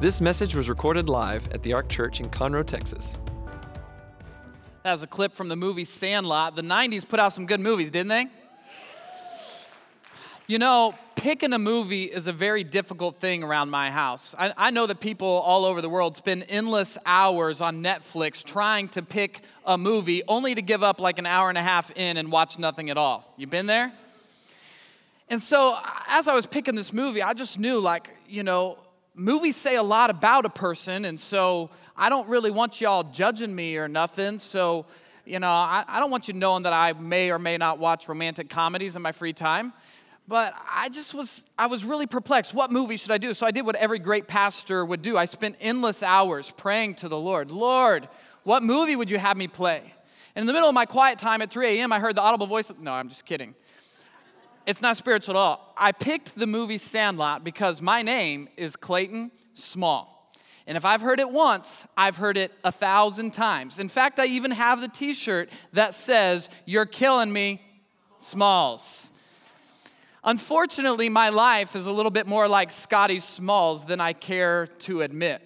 This message was recorded live at the Ark Church in Conroe, Texas. That was a clip from the movie Sandlot. The 90s put out some good movies, didn't they? You know, picking a movie is a very difficult thing around my house. I, I, know that people all over the world spend endless hours on Netflix trying to pick a movie only to give up like an hour and a half in and watch nothing at all. You been there? And so, as I was picking this movie, I just knew, like, you know, movies say a lot about a person, and so I don't really want y'all judging me or nothing. So, you know, I, I don't want you knowing that I may or may not watch romantic comedies in my free time. But I just was, I was really perplexed. What movie should I do? So I did what every great pastor would do. I spent endless hours praying to the Lord Lord, what movie would you have me play? And in the middle of my quiet time at 3 a.m., I heard the audible voice. Of, no, I'm just kidding. It's not spiritual at all. I picked the movie Sandlot because my name is Clayton Small. And if I've heard it once, I've heard it a thousand times. In fact, I even have the t shirt that says, You're killing me, Smalls. Unfortunately, my life is a little bit more like Scotty Smalls than I care to admit.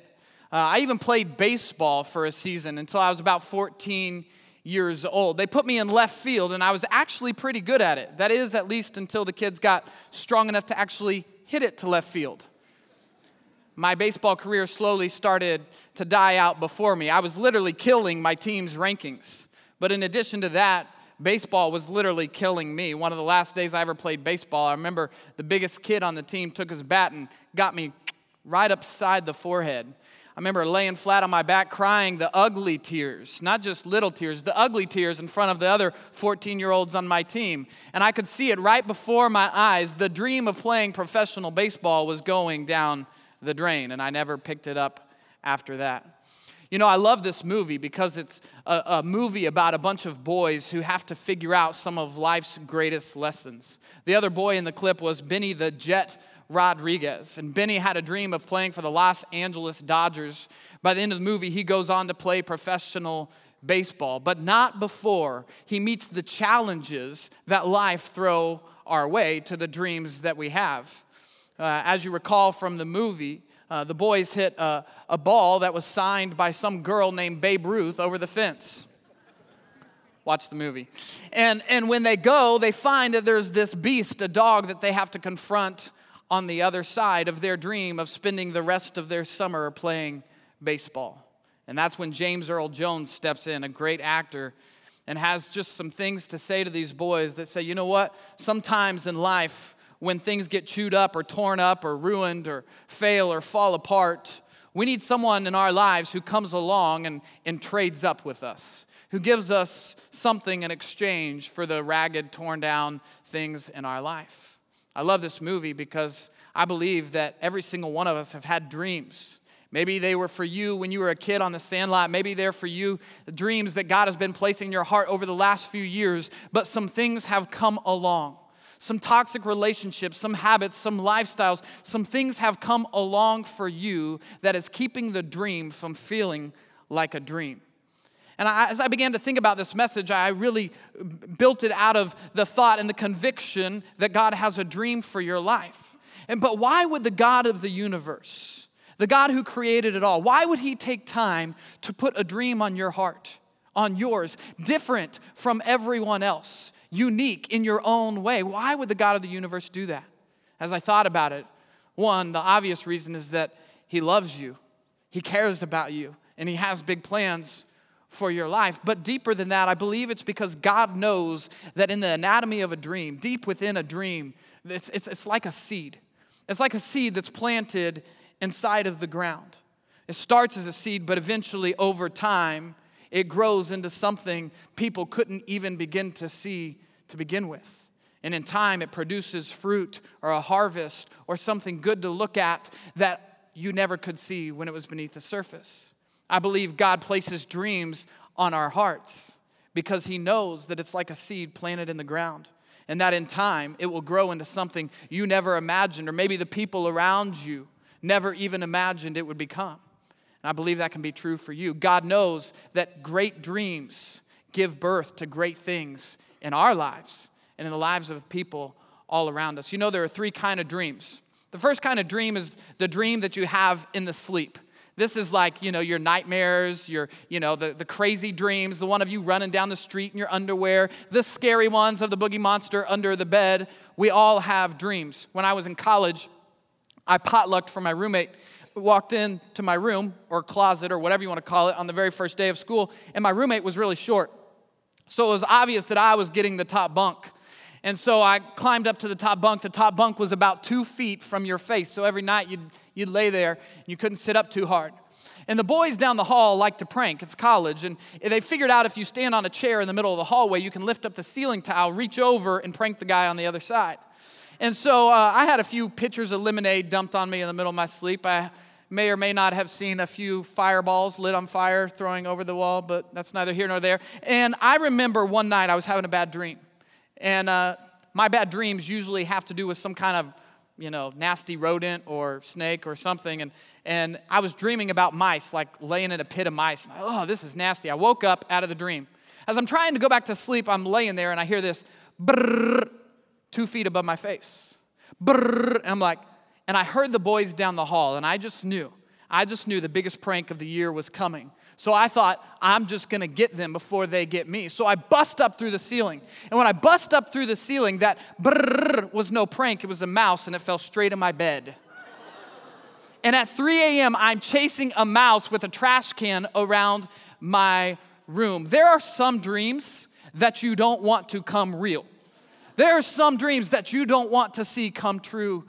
Uh, I even played baseball for a season until I was about 14 years old. They put me in left field, and I was actually pretty good at it. That is, at least until the kids got strong enough to actually hit it to left field. My baseball career slowly started to die out before me. I was literally killing my team's rankings. But in addition to that, baseball was literally killing me. One of the last days I ever played baseball, I remember the biggest kid on the team took his bat and got me right upside the forehead. I remember laying flat on my back crying the ugly tears, not just little tears, the ugly tears in front of the other 14 year olds on my team. And I could see it right before my eyes. The dream of playing professional baseball was going down the drain, and I never picked it up after that. You know, I love this movie because it's a, a, movie about a bunch of boys who have to figure out some of life's greatest lessons. The other boy in the clip was Benny the Jet Rodriguez. And Benny had a dream of playing for the Los Angeles Dodgers. By the end of the movie, he goes on to play professional baseball, but not before he meets the challenges that life throw our way to the dreams that we have. Uh, as you recall from the movie, uh, the boys hit a, a ball that was signed by some girl named Babe Ruth over the fence. Watch the movie. And, and when they go, they find that there's this beast, a dog that they have to confront on the other side of their dream of spending the rest of their summer playing baseball. And that's when James Earl Jones steps in, a great actor, and has just some things to say to these boys that say, you know what? Sometimes in life, when things get chewed up or torn up or ruined or fail or fall apart, we need someone in our lives who comes along and, and trades up with us, who gives us something in exchange for the ragged, torn down things in our life. I love this movie because I believe that every single one of us have had dreams. Maybe they were for you when you were a kid on the sandlot. Maybe they're for you dreams that God has been placing in your heart over the last few years, but some things have come along some toxic relationships, some habits, some lifestyles, some things have come along for you that is keeping the dream from feeling like a dream. And I, as I began to think about this message, I really built it out of the thought and the conviction that God has a dream for your life. And but why would the God of the universe, the God who created it all, why would he take time to put a dream on your heart, on yours, different from everyone else? unique in your own way. Why would the God of the universe do that? As I thought about it, one, the obvious reason is that He loves you, He cares about you, and He has big plans for your life. But deeper than that, I believe it's because God knows that in the anatomy of a dream, deep within a dream, it's, it's, it's like a seed. It's like a seed that's planted inside of the ground. It starts as a seed, but eventually, over time, it grows into something people couldn't even begin to see to begin with. And in time, it produces fruit or a harvest or something good to look at that you never could see when it was beneath the surface. I believe God places dreams on our hearts because He knows that it's like a seed planted in the ground and that in time it will grow into something you never imagined, or maybe the people around you never even imagined it would become. And I believe that can be true for you. God knows that great dreams give birth to great things in our lives and in the lives of people all around us. You know, there are three kind of dreams. The first kind of dream is the dream that you have in the sleep. This is like, you know, your nightmares, your, you know, the, the crazy dreams, the one of you running down the street in your underwear, the scary ones of the boogie monster under the bed. We all have dreams. When I was in college, I potlucked for my roommate, walked into my room or closet or whatever you want to call it on the very first day of school, and my roommate was really short. So it was obvious that I was getting the top bunk. And so I climbed up to the top bunk. The top bunk was about two feet from your face. So every night you'd, you'd lay there and you couldn't sit up too hard. And the boys down the hall like to prank. It's college. And they figured out if you stand on a chair in the middle of the hallway, you can lift up the ceiling tile, reach over, and prank the guy on the other side. And so uh, I had a few pitchers of lemonade dumped on me in the middle of my sleep. I may or may not have seen a few fireballs lit on fire throwing over the wall, but that's neither here nor there. And I remember one night I was having a bad dream. And uh, my bad dreams usually have to do with some kind of, you know, nasty rodent or snake or something. And, and I was dreaming about mice, like laying in a pit of mice. Oh, this is nasty. I woke up out of the dream. As I'm trying to go back to sleep, I'm laying there and I hear this brrr, two feet above my face. Brrr, and I'm like, and I heard the boys down the hall, and I just knew, I just knew the biggest prank of the year was coming. So I thought, I'm just gonna get them before they get me. So I bust up through the ceiling. And when I bust up through the ceiling, that was no prank, it was a mouse and it fell straight in my bed. and at 3 a.m., I'm chasing a mouse with a trash can around my room. There are some dreams that you don't want to come real. There are some dreams that you don't want to see come true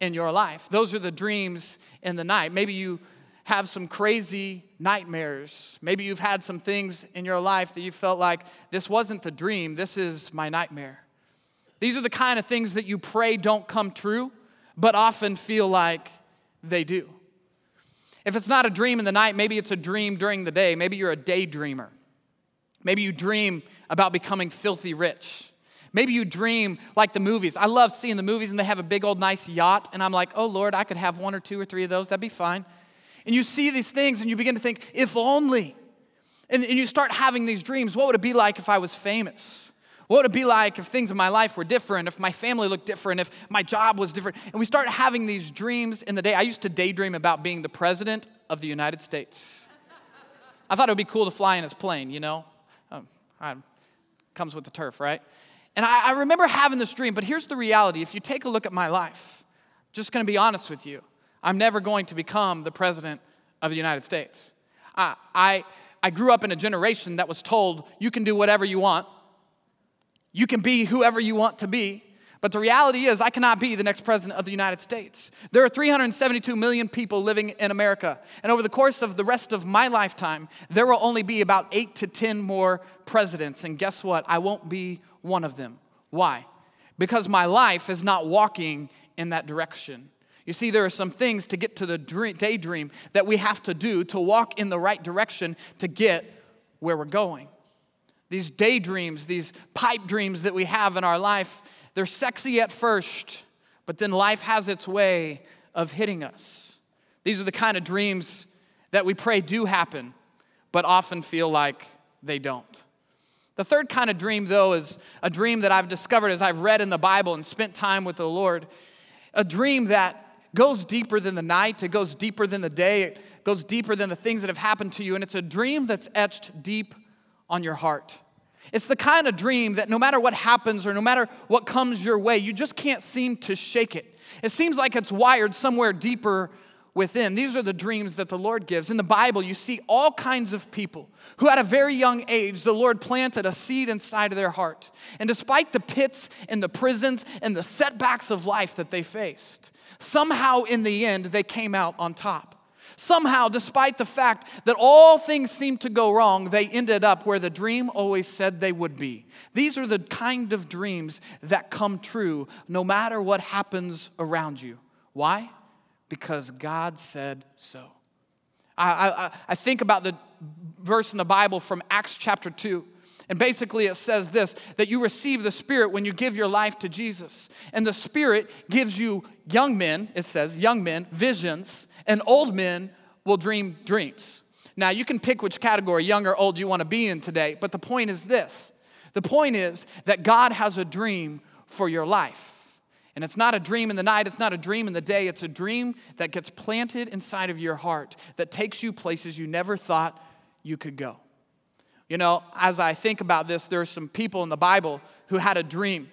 in your life. Those are the dreams in the night. Maybe you have some crazy nightmares. Maybe you've had some things in your life that you felt like this wasn't the dream, this is my nightmare. These are the kind of things that you pray don't come true, but often feel like they do. If it's not a dream in the night, maybe it's a dream during the day. Maybe you're a daydreamer. Maybe you dream about becoming filthy rich. Maybe you dream like the movies. I love seeing the movies and they have a big old nice yacht, and I'm like, oh Lord, I could have one or two or three of those. That'd be fine. And you see these things and you begin to think, if only. And, and you start having these dreams. What would it be like if I was famous? What would it be like if things in my life were different, if my family looked different, if my job was different? And we start having these dreams in the day. I used to daydream about being the president of the United States. I thought it would be cool to fly in his plane, you know? Um, comes with the turf, right? And I, I remember having this dream, but here's the reality. If you take a look at my life, just gonna be honest with you, I'm never going to become the president of the United States. I, I, I grew up in a generation that was told you can do whatever you want, you can be whoever you want to be. But the reality is, I cannot be the next president of the United States. There are 372 million people living in America. And over the course of the rest of my lifetime, there will only be about eight to 10 more presidents. And guess what? I won't be one of them. Why? Because my life is not walking in that direction. You see, there are some things to get to the dream, daydream that we have to do to walk in the right direction to get where we're going. These daydreams, these pipe dreams that we have in our life, they're sexy at first, but then life has its way of hitting us. These are the kind of dreams that we pray do happen, but often feel like they don't. The third kind of dream, though, is a dream that I've discovered as I've read in the Bible and spent time with the Lord. A dream that goes deeper than the night, it goes deeper than the day, it goes deeper than the things that have happened to you, and it's a dream that's etched deep on your heart. It's the kind of dream that no matter what happens or no matter what comes your way, you just can't seem to shake it. It seems like it's wired somewhere deeper within. These are the dreams that the Lord gives. In the Bible, you see all kinds of people who, at a very young age, the Lord planted a seed inside of their heart. And despite the pits and the prisons and the setbacks of life that they faced, somehow in the end, they came out on top. Somehow, despite the fact that all things seemed to go wrong, they ended up where the dream always said they would be. These are the kind of dreams that come true no matter what happens around you. Why? Because God said so. I, I, I think about the verse in the Bible from Acts chapter 2 and basically, it says this that you receive the Spirit when you give your life to Jesus. And the Spirit gives you young men, it says, young men, visions, and old men will dream dreams. Now, you can pick which category, young or old, you want to be in today, but the point is this the point is that God has a dream for your life. And it's not a dream in the night, it's not a dream in the day, it's a dream that gets planted inside of your heart that takes you places you never thought you could go. You know, as I think about this, there are some people in the Bible who had a dream.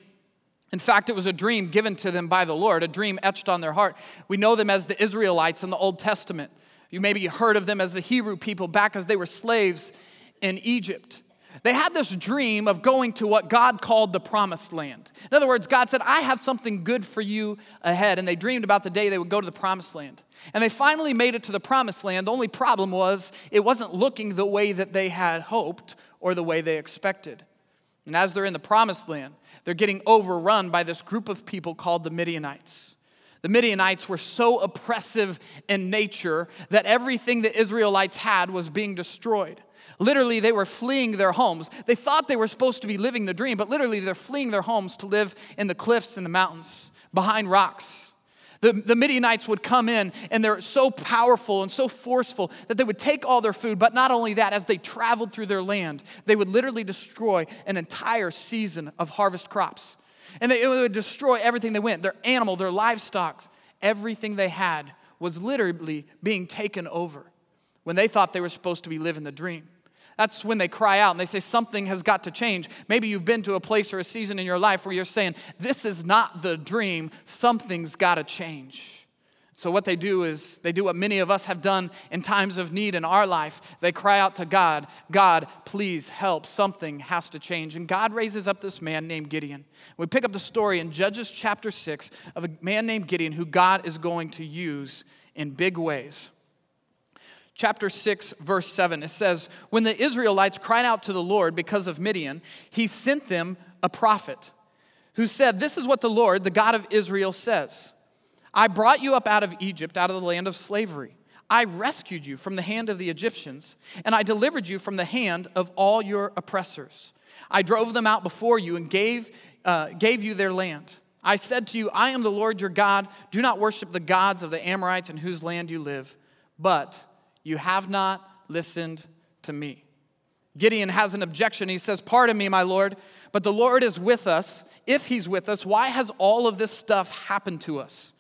In fact, it was a dream given to them by the Lord, a dream etched on their heart. We know them as the Israelites in the Old Testament. You maybe heard of them as the Hebrew people back as they were slaves in Egypt. They had this dream of going to what God called the promised land. In other words, God said, I have something good for you ahead. And they dreamed about the day they would go to the promised land. And they finally made it to the promised land. The only problem was it wasn't looking the way that they had hoped or the way they expected. And as they're in the promised land, they're getting overrun by this group of people called the Midianites. The Midianites were so oppressive in nature that everything the Israelites had was being destroyed. Literally, they were fleeing their homes. They thought they were supposed to be living the dream, but literally, they're fleeing their homes to live in the cliffs and the mountains, behind rocks. The, the Midianites would come in and they're so powerful and so forceful that they would take all their food, but not only that, as they traveled through their land, they would literally destroy an entire season of harvest crops. And they, would destroy everything they went their animal, their livestock, everything they had was literally being taken over when they thought they were supposed to be living the dream. That's when they cry out and they say, Something has got to change. Maybe you've been to a place or a season in your life where you're saying, This is not the dream, something's got to change. So, what they do is they do what many of us have done in times of need in our life. They cry out to God, God, please help. Something has to change. And God raises up this man named Gideon. We pick up the story in Judges chapter 6 of a man named Gideon who God is going to use in big ways chapter 6, verse 7. It says, When the Israelites cried out to the Lord because of Midian, he sent them a prophet who said, This is what the Lord, the God of Israel, says I brought you up out of Egypt, out of the land of slavery. I rescued you from the hand of the Egyptians, and I delivered you from the hand of all your oppressors. I drove them out before you and gave, uh, gave you their land. I said to you, I am the Lord your God. Do not worship the gods of the Amorites in whose land you live, but you have not listened to me. Gideon has an objection. He says, Pardon me, my Lord, but the Lord is with us. If he's with us, why has all of this stuff happened to us?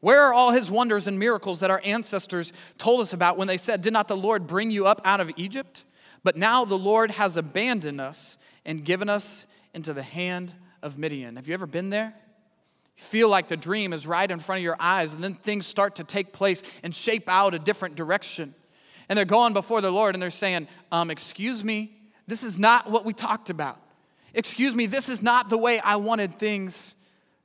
Where are all his wonders and miracles that our ancestors told us about when they said, Did not the Lord bring you up out of Egypt? But now the Lord has abandoned us and given us into the hand of Midian. Have you ever been there? You feel like the dream is right in front of your eyes, and then things start to take place and shape out a different direction and they're going before the Lord and they're saying, um, Excuse me, this is not what we talked about. Excuse me, this is not the way I wanted things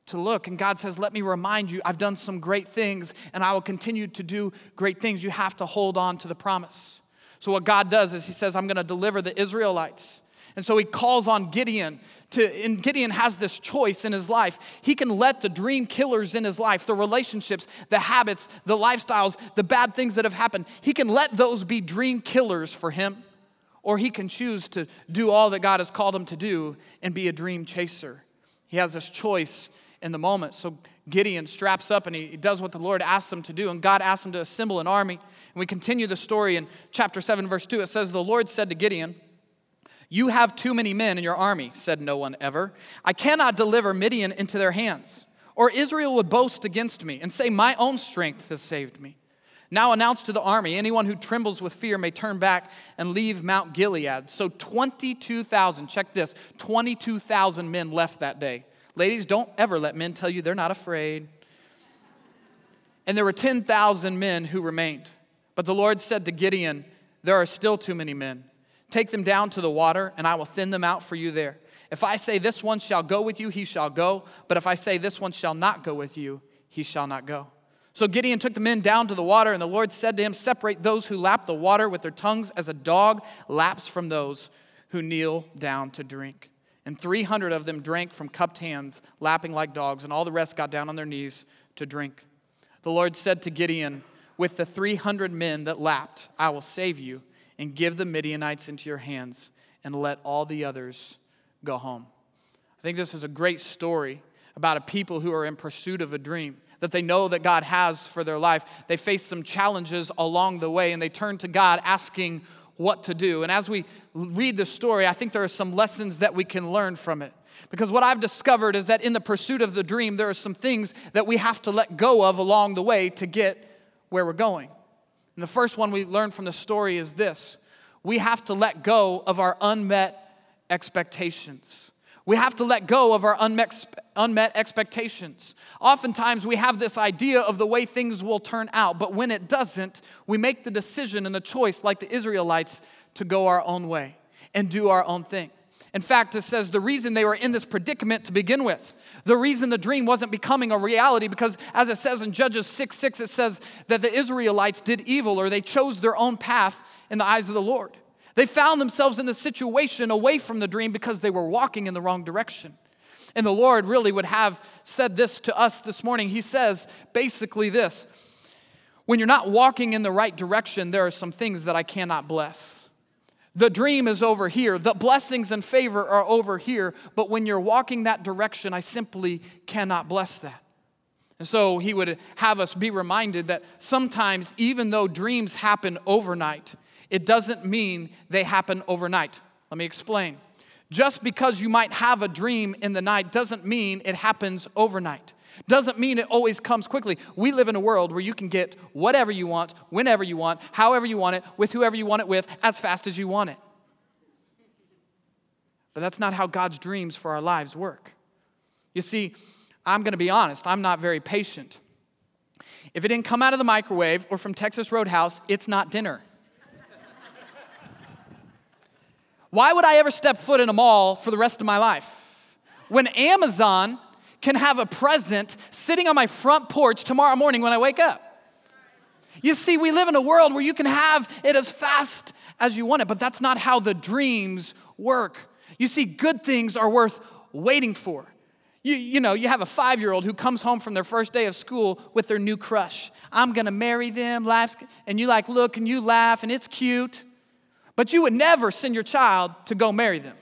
to look. And God says, Let me remind you, I've done some great things and I will continue to do great things. You have to hold on to the promise. So, what God does is He says, I'm going to deliver the Israelites. And so He calls on Gideon to, and Gideon has this choice in his life. He can let the dream killers in his life, the relationships, the habits, the lifestyles, the bad things that have happened, he can let those be dream killers for him. Or he can choose to do all that God has called him to do and be a dream chaser. He has this choice in the moment. So Gideon straps up and he does what the Lord asks him to do. And God asks him to assemble an army. And we continue the story in chapter 7, verse 2. It says, The Lord said to Gideon, you have too many men in your army, said no one ever. I cannot deliver Midian into their hands, or Israel would boast against me and say, My own strength has saved me. Now announce to the army anyone who trembles with fear may turn back and leave Mount Gilead. So 22,000, check this 22,000 men left that day. Ladies, don't ever let men tell you they're not afraid. And there were 10,000 men who remained. But the Lord said to Gideon, There are still too many men. Take them down to the water, and I will thin them out for you there. If I say this one shall go with you, he shall go. But if I say this one shall not go with you, he shall not go. So Gideon took the men down to the water, and the Lord said to him, Separate those who lap the water with their tongues as a dog laps from those who kneel down to drink. And 300 of them drank from cupped hands, lapping like dogs, and all the rest got down on their knees to drink. The Lord said to Gideon, With the 300 men that lapped, I will save you and give the Midianites into your hands and let all the others go home. I think this is a great story about a people who are in pursuit of a dream that they know that God has for their life. They face some challenges along the way and they turn to God asking what to do. And as we read the story, I think there are some lessons that we can learn from it. Because what I've discovered is that in the pursuit of the dream, there are some things that we have to let go of along the way to get where we're going. And the first one we learn from the story is this we have to let go of our unmet expectations. We have to let go of our unmet, unmet expectations. Oftentimes, we have this idea of the way things will turn out, but when it doesn't, we make the decision and the choice, like the Israelites, to go our own way and do our own thing. In fact, it says the reason they were in this predicament to begin with, the reason the dream wasn't becoming a reality, because as it says in Judges 6 6, it says that the Israelites did evil or they chose their own path in the eyes of the Lord. They found themselves in the situation away from the dream because they were walking in the wrong direction. And the Lord really would have said this to us this morning. He says basically this When you're not walking in the right direction, there are some things that I cannot bless. The dream is over here. The blessings and favor are over here. But when you're walking that direction, I simply cannot bless that. And so he would have us be reminded that sometimes, even though dreams happen overnight, it doesn't mean they happen overnight. Let me explain. Just because you might have a dream in the night doesn't mean it happens overnight. Doesn't mean it always comes quickly. We live in a world where you can get whatever you want, whenever you want, however you want it, with whoever you want it with, as fast as you want it. But that's not how God's dreams for our lives work. You see, I'm going to be honest, I'm not very patient. If it didn't come out of the microwave or from Texas Roadhouse, it's not dinner. Why would I ever step foot in a mall for the rest of my life? When Amazon can have a present sitting on my front porch tomorrow morning when I wake up. You see, we live in a world where you can have it as fast as you want it, but that's not how the dreams work. You see, good things are worth waiting for. You, you know, you have a five year old who comes home from their first day of school with their new crush. I'm gonna marry them, and you like look and you laugh and it's cute. But you would never send your child to go marry them.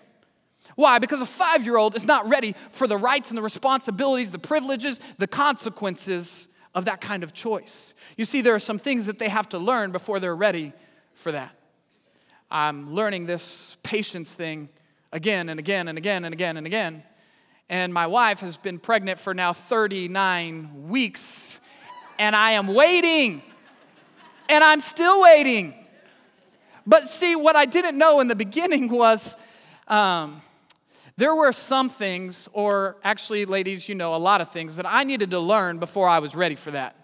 Why? Because a five year old is not ready for the rights and the responsibilities, the privileges, the consequences of that kind of choice. You see, there are some things that they have to learn before they're ready for that. I'm learning this patience thing again and again and again and again and again. And my wife has been pregnant for now 39 weeks, and I am waiting, and I'm still waiting. But see, what I didn't know in the beginning was um, there were some things, or actually, ladies, you know, a lot of things that I needed to learn before I was ready for that.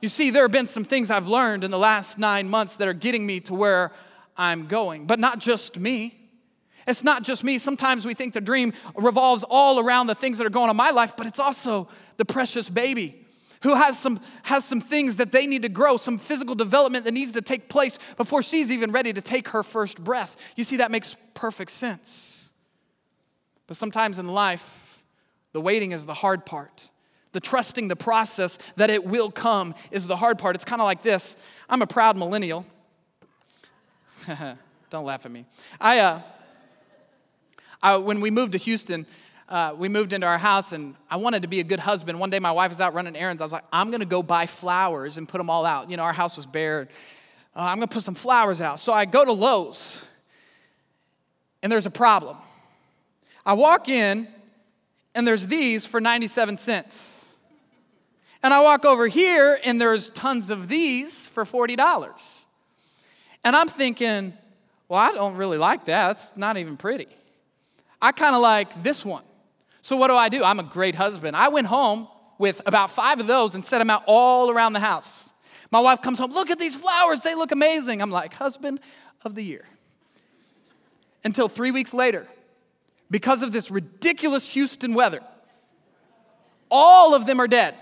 You see, there have been some things I've learned in the last nine months that are getting me to where I'm going, but not just me. It's not just me. Sometimes we think the dream revolves all around the things that are going on in my life, but it's also the precious baby who has some, has some things that they need to grow, some physical development that needs to take place before she's even ready to take her first breath. You see, that makes perfect sense. But sometimes in life, the waiting is the hard part. The trusting the process that it will come is the hard part. It's kind of like this I'm a proud millennial. Don't laugh at me. I, uh, I, when we moved to Houston, uh, we moved into our house and I wanted to be a good husband. One day my wife was out running errands. I was like, I'm gonna go buy flowers and put them all out. You know, our house was bare. Uh, I'm gonna put some flowers out. So I go to Lowe's and there's a problem. I walk in and there's these for 97 cents. And I walk over here and there's tons of these for $40. And I'm thinking, well, I don't really like that. It's not even pretty. I kind of like this one. So what do I do? I'm a great husband. I went home with about five of those and set them out all around the house. My wife comes home, look at these flowers, they look amazing. I'm like, husband of the year. Until three weeks later, because of this ridiculous Houston weather, all of them are dead.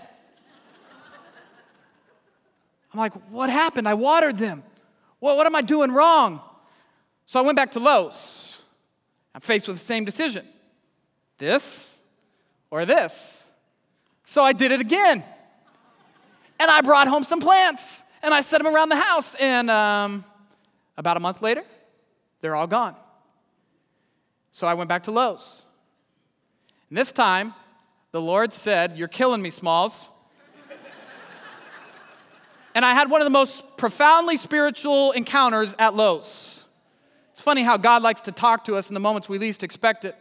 I'm like, what happened? I watered them. Well, what am I doing wrong? So I went back to Lowe's. I'm faced with the same decision this or this. So I did it again. And I brought home some plants and I set them around the house. And um, about a month later, they're all gone. So I went back to Lowe's. And this time, the Lord said, You're killing me, Smalls. and I had one of the most profoundly spiritual encounters at Lowe's. It's funny how God likes to talk to us in the moments we least expect it.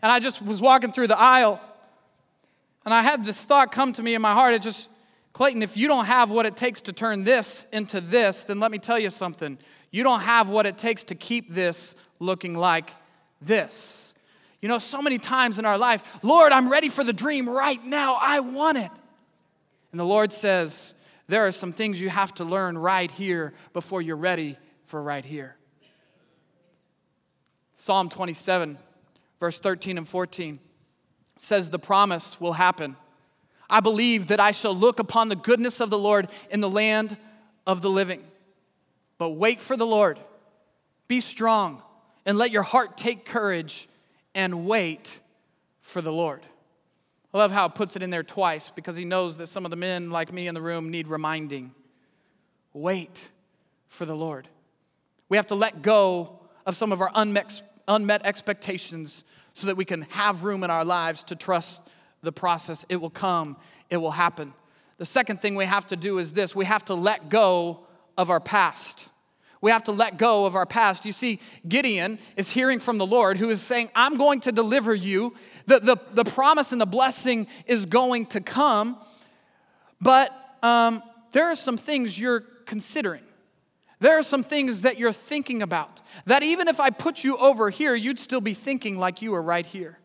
And I just was walking through the aisle, and I had this thought come to me in my heart. It just, Clayton, if you don't have what it takes to turn this into this, then let me tell you something. You don't have what it takes to keep this looking like this. You know, so many times in our life, Lord, I'm ready for the dream right now. I want it. And the Lord says, there are some things you have to learn right here before you're ready for right here. Psalm 27, verse 13 and 14 says, The promise will happen. I believe that I shall look upon the goodness of the Lord in the land of the living. But wait for the Lord. Be strong and let your heart take courage and wait for the Lord. I love how it puts it in there twice because he knows that some of the men like me in the room need reminding. Wait for the Lord. We have to let go of some of our unmet, unmet expectations so that we can have room in our lives to trust the process. It will come, it will happen. The second thing we have to do is this we have to let go of our past. We have to let go of our past. You see, Gideon is hearing from the Lord who is saying, I'm going to deliver you. The, the, the promise and the blessing is going to come, but um, there are some things you're considering. There are some things that you're thinking about that even if I put you over here, you'd still be thinking like you were right here.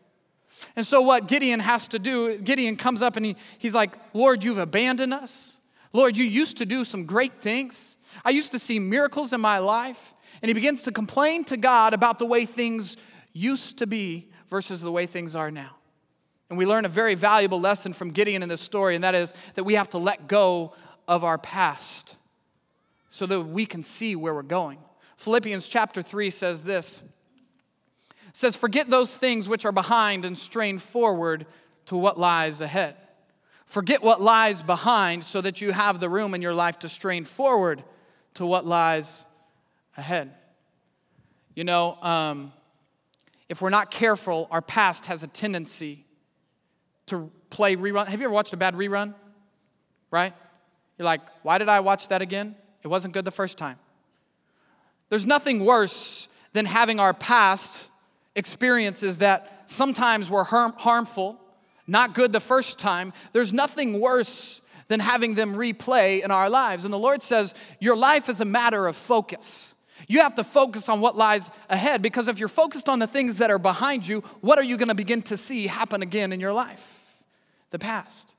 And so, what Gideon has to do, Gideon comes up and he, he's like, Lord, you've abandoned us. Lord, you used to do some great things. I used to see miracles in my life. And he begins to complain to God about the way things used to be versus the way things are now. And we learn a very valuable lesson from Gideon in this story, and that is that we have to let go of our past so that we can see where we're going. Philippians chapter 3 says this. Says, Forget those things which are behind and strain forward to what lies ahead. Forget what lies behind so that you have the room in your life to strain forward to what lies ahead. You know, um, if we're not careful, our past has a tendency to play rerun. Have you ever watched a bad rerun? Right? You're like, why did I watch that again? It wasn't good the first time. There's nothing worse than having our past experiences that sometimes were harm, harmful, not good the first time. There's nothing worse than having them replay in our lives. And the Lord says, Your life is a matter of focus. You have to focus on what lies ahead because if you're focused on the things that are behind you, what are you going to begin to see happen again in your life? The past.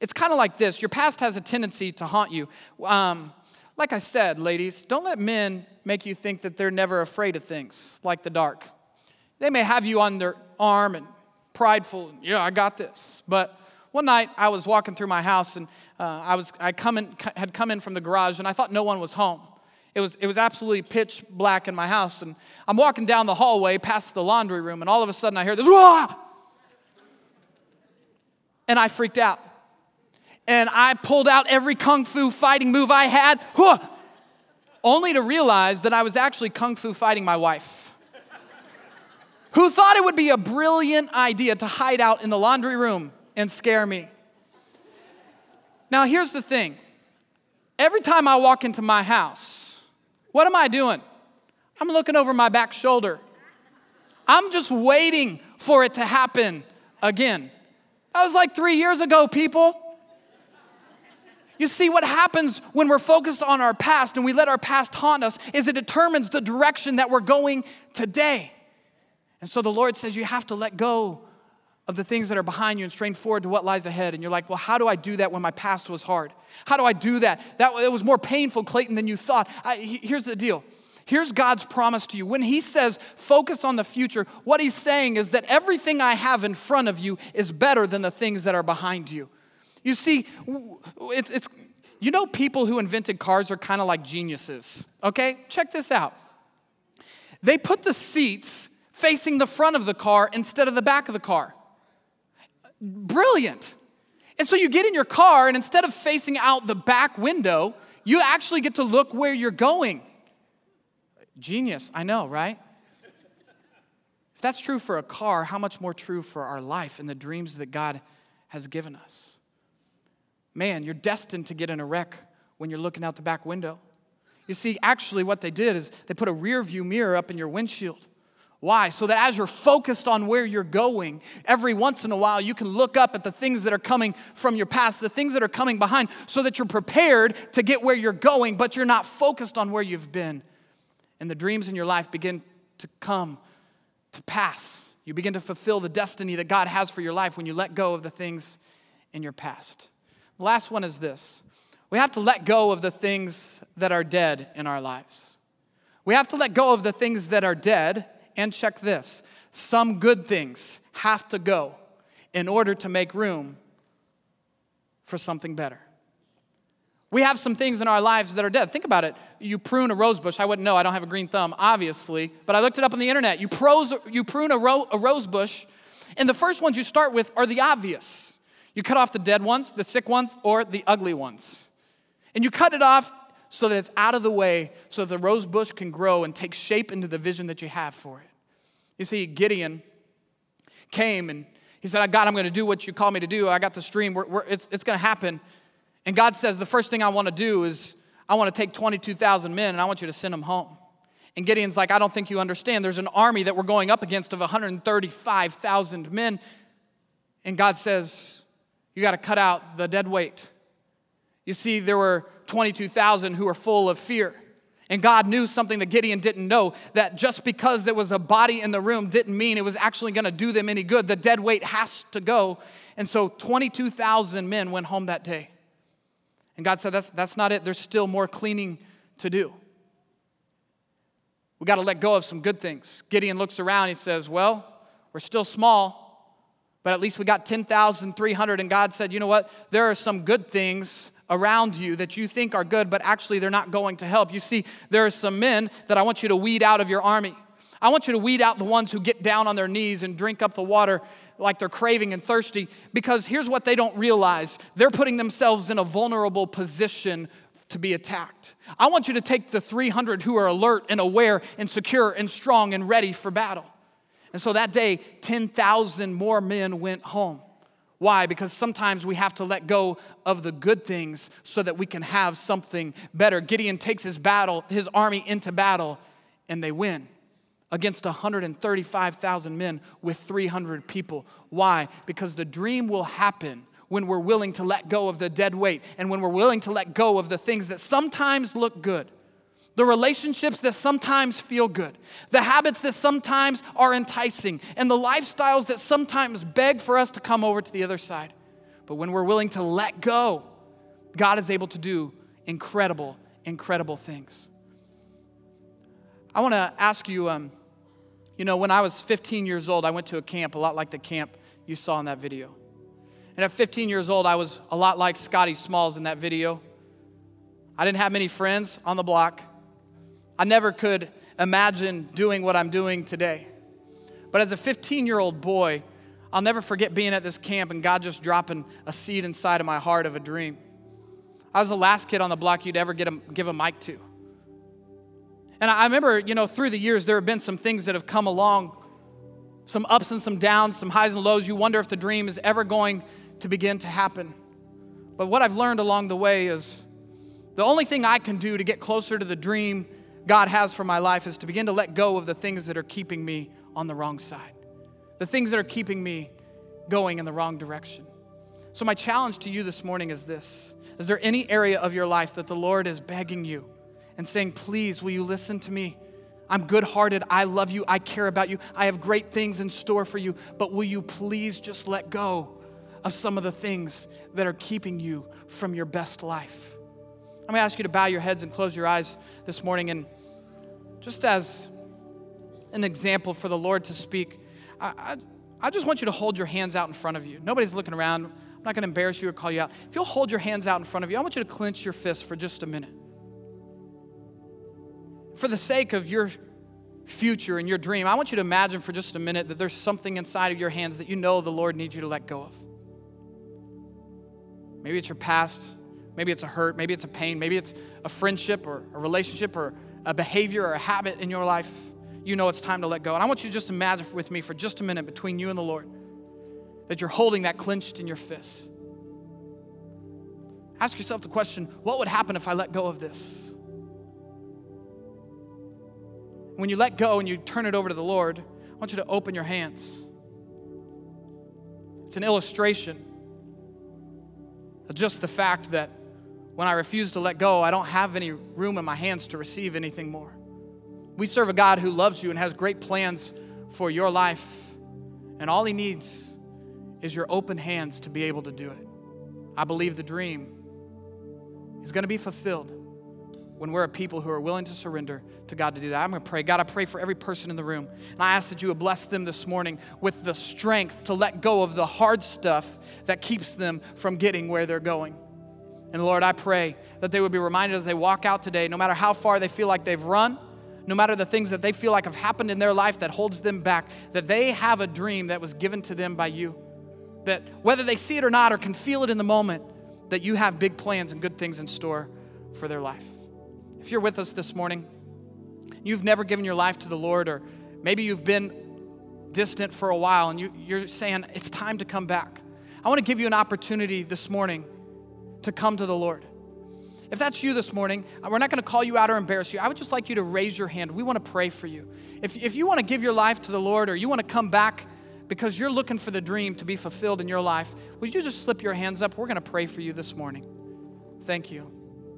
It's kind of like this your past has a tendency to haunt you. Um, like I said, ladies, don't let men make you think that they're never afraid of things like the dark. They may have you on their arm and prideful, yeah, I got this. But one night I was walking through my house and uh, I, was, I come in, had come in from the garage and I thought no one was home. It was, it was absolutely pitch black in my house. And I'm walking down the hallway past the laundry room and all of a sudden I hear this, Wah! and I freaked out and I pulled out every kung fu fighting move I had, huh, only to realize that I was actually kung fu fighting my wife, who thought it would be a brilliant idea to hide out in the laundry room and scare me. Now, here's the thing every time I walk into my house, what am I doing? I'm looking over my back shoulder. I'm just waiting for it to happen again. That was like three years ago, people. You see, what happens when we're focused on our past and we let our past haunt us is it determines the direction that we're going today. And so the Lord says you have to let go of the things that are behind you and strain forward to what lies ahead. And you're like, well, how do I do that when my past was hard? How do I do that? That it was more painful, Clayton, than you thought. I, here's the deal. Here's God's promise to you. When He says, focus on the future, what He's saying is that everything I have in front of you is better than the things that are behind you. You see, it's, it's you know, people who invented cars are kind of like geniuses, okay? Check this out. They put the seats facing the front of the car instead of the back of the car. Brilliant. And so you get in your car, and instead of facing out the back window, you actually get to look where you're going. Genius, I know, right? If that's true for a car, how much more true for our life and the dreams that God has given us? man, you're destined to get in a wreck when you're looking out the back window. You see, actually, what they did is they put a rear view mirror up in your windshield. Why? So that as you're focused on where you're going, every once in a while you can look up at the things that are coming from your past, the things that are coming behind, so that you're prepared to get where you're going, but you're not focused on where you've been. And the dreams in your life begin to come to pass. You begin to fulfill the destiny that God has for your life when you let go of the things in your past. The last one is this we have to let go of the things that are dead in our lives. We have to let go of the things that are dead and check this some good things have to go in order to make room for something better. We have some things in our lives that are dead. Think about it. You prune a rose bush. I wouldn't know. I don't have a green thumb, obviously, but I looked it up on the internet. You, pros, you prune a, ro- a rose bush, and the first ones you start with are the obvious. You cut off the dead ones, the sick ones, or the ugly ones. And you cut it off so that it's out of the way so that the rose bush can grow and take shape into the vision that you have for it. You see, Gideon came and he said, God, I'm going to do what you call me to do. I got the stream. We're, we're, it's it's going to happen. And God says, the first thing I want to do is I want to take 22,000 men and I want you to send them home. And Gideon's like, I don't think you understand. There's an army that we're going up against of 135,000 men. And God says, You got to cut out the dead weight. You see, there were 22,000 who were full of fear. And God knew something that Gideon didn't know that just because there was a body in the room didn't mean it was actually going to do them any good. The dead weight has to go. And so 22,000 men went home that day. And God said, That's, that's not it. There's still more cleaning to do. We got to let go of some good things. Gideon looks around. He says, Well, we're still small, but at least we got 10,300. And God said, You know what? There are some good things around you that you think are good, but actually they're not going to help. You see, there are some men that I want you to weed out of your army. I want you to weed out the ones who get down on their knees and drink up the water like they're craving and thirsty, because here's what they don't realize they're putting themselves in a vulnerable position to be attacked. I want you to take the 300 who are alert and aware and secure and strong and ready for battle. And so that day, 10,000 more men went home. Why? Because sometimes we have to let go of the good things so that we can have something better. Gideon takes his battle, his army into battle, and they win against 135,000 men with 300 people. Why? Because the dream will happen when we're willing to let go of the dead weight and when we're willing to let go of the things that sometimes look good the relationships that sometimes feel good, the habits that sometimes are enticing, and the lifestyles that sometimes beg for us to come over to the other side. But when we're willing to let go, God is able to do incredible, incredible things. I want to ask you um, you know, when I was 15 years old, I went to a camp, a lot like the camp you saw in that video. And at 15 years old, I was a lot like Scotty Smalls in that video. I didn't have many friends on the block. I never could imagine doing what I'm doing today. But as a 15 year old boy, I'll never forget being at this camp and God just dropping a seed inside of my heart of a dream. I was the last kid on the block you'd ever get a, give a mic to. And I remember, you know, through the years, there have been some things that have come along, some ups and some downs, some highs and lows. You wonder if the dream is ever going to begin to happen. But what I've learned along the way is the only thing I can do to get closer to the dream God has for my life is to begin to let go of the things that are keeping me on the wrong side, the things that are keeping me going in the wrong direction. So, my challenge to you this morning is this Is there any area of your life that the Lord is begging you and saying, Please, will you listen to me? I'm good hearted. I love you. I care about you. I have great things in store for you. But will you please just let go of some of the things that are keeping you from your best life? I'm going to ask you to bow your heads and close your eyes this morning. And just as an example for the Lord to speak, I, I, I just want you to hold your hands out in front of you. Nobody's looking around. I'm not going to embarrass you or call you out. If you'll hold your hands out in front of you, I want you to clench your fists for just a minute. For the sake of your future and your dream, I want you to imagine for just a minute that there's something inside of your hands that you know the Lord needs you to let go of. Maybe it's your past, maybe it's a hurt, maybe it's a pain, maybe it's a friendship or a relationship or a behavior or a habit in your life, you know it's time to let go. And I want you to just imagine with me for just a minute between you and the Lord that you're holding that clenched in your fist. Ask yourself the question what would happen if I let go of this? When you let go and you turn it over to the Lord, I want you to open your hands. It's an illustration of just the fact that when I refuse to let go, I don't have any room in my hands to receive anything more. We serve a God who loves you and has great plans for your life, and all He needs is your open hands to be able to do it. I believe the dream is going to be fulfilled when we're a people who are willing to surrender to God to do that. I'm going to pray. God, I pray for every person in the room. And I ask that you would bless them this morning with the strength to let go of the hard stuff that keeps them from getting where they're going. And Lord, I pray that they would be reminded as they walk out today, no matter how far they feel like they've run, no matter the things that they feel like have happened in their life that holds them back, that they have a dream that was given to them by you. That whether they see it or not or can feel it in the moment, that you have big plans and good things in store for their life. If you're with us this morning, you've never given your life to the Lord, or maybe you've been distant for a while and you, you're saying, it's time to come back. I want to give you an opportunity this morning to come to the Lord. If that's you this morning, uh, we're not going to call you out or embarrass you. I would just like you to raise your hand. We want to pray for you. If, if you want to give your life to the Lord or you want to come back because you're looking for the dream to be fulfilled in your life, would you just slip your hands up? We're going to pray for you this morning. Thank you.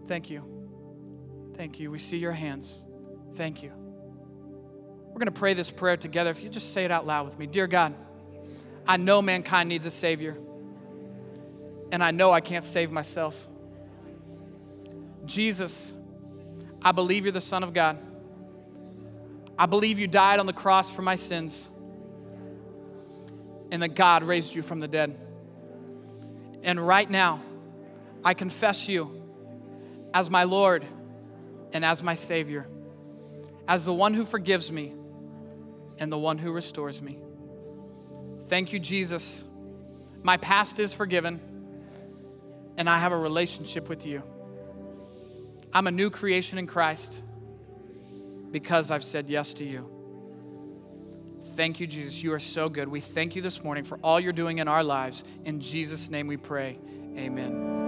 Thank you. Thank you. We see your hands. Thank you. We're going to pray this prayer together. If you just say it out loud with me Dear God, I know mankind needs a Savior, and I know I can't save myself. Jesus, I believe you're the Son of God. I believe you died on the cross for my sins and that God raised you from the dead. And right now, I confess you as my Lord and as my Savior, as the one who forgives me and the one who restores me. Thank you, Jesus. My past is forgiven, and I have a relationship with you. I'm a new creation in Christ because I've said yes to you. Thank you, Jesus. You are so good. We thank you this morning for all you're doing in our lives. In Jesus' name we pray. Amen.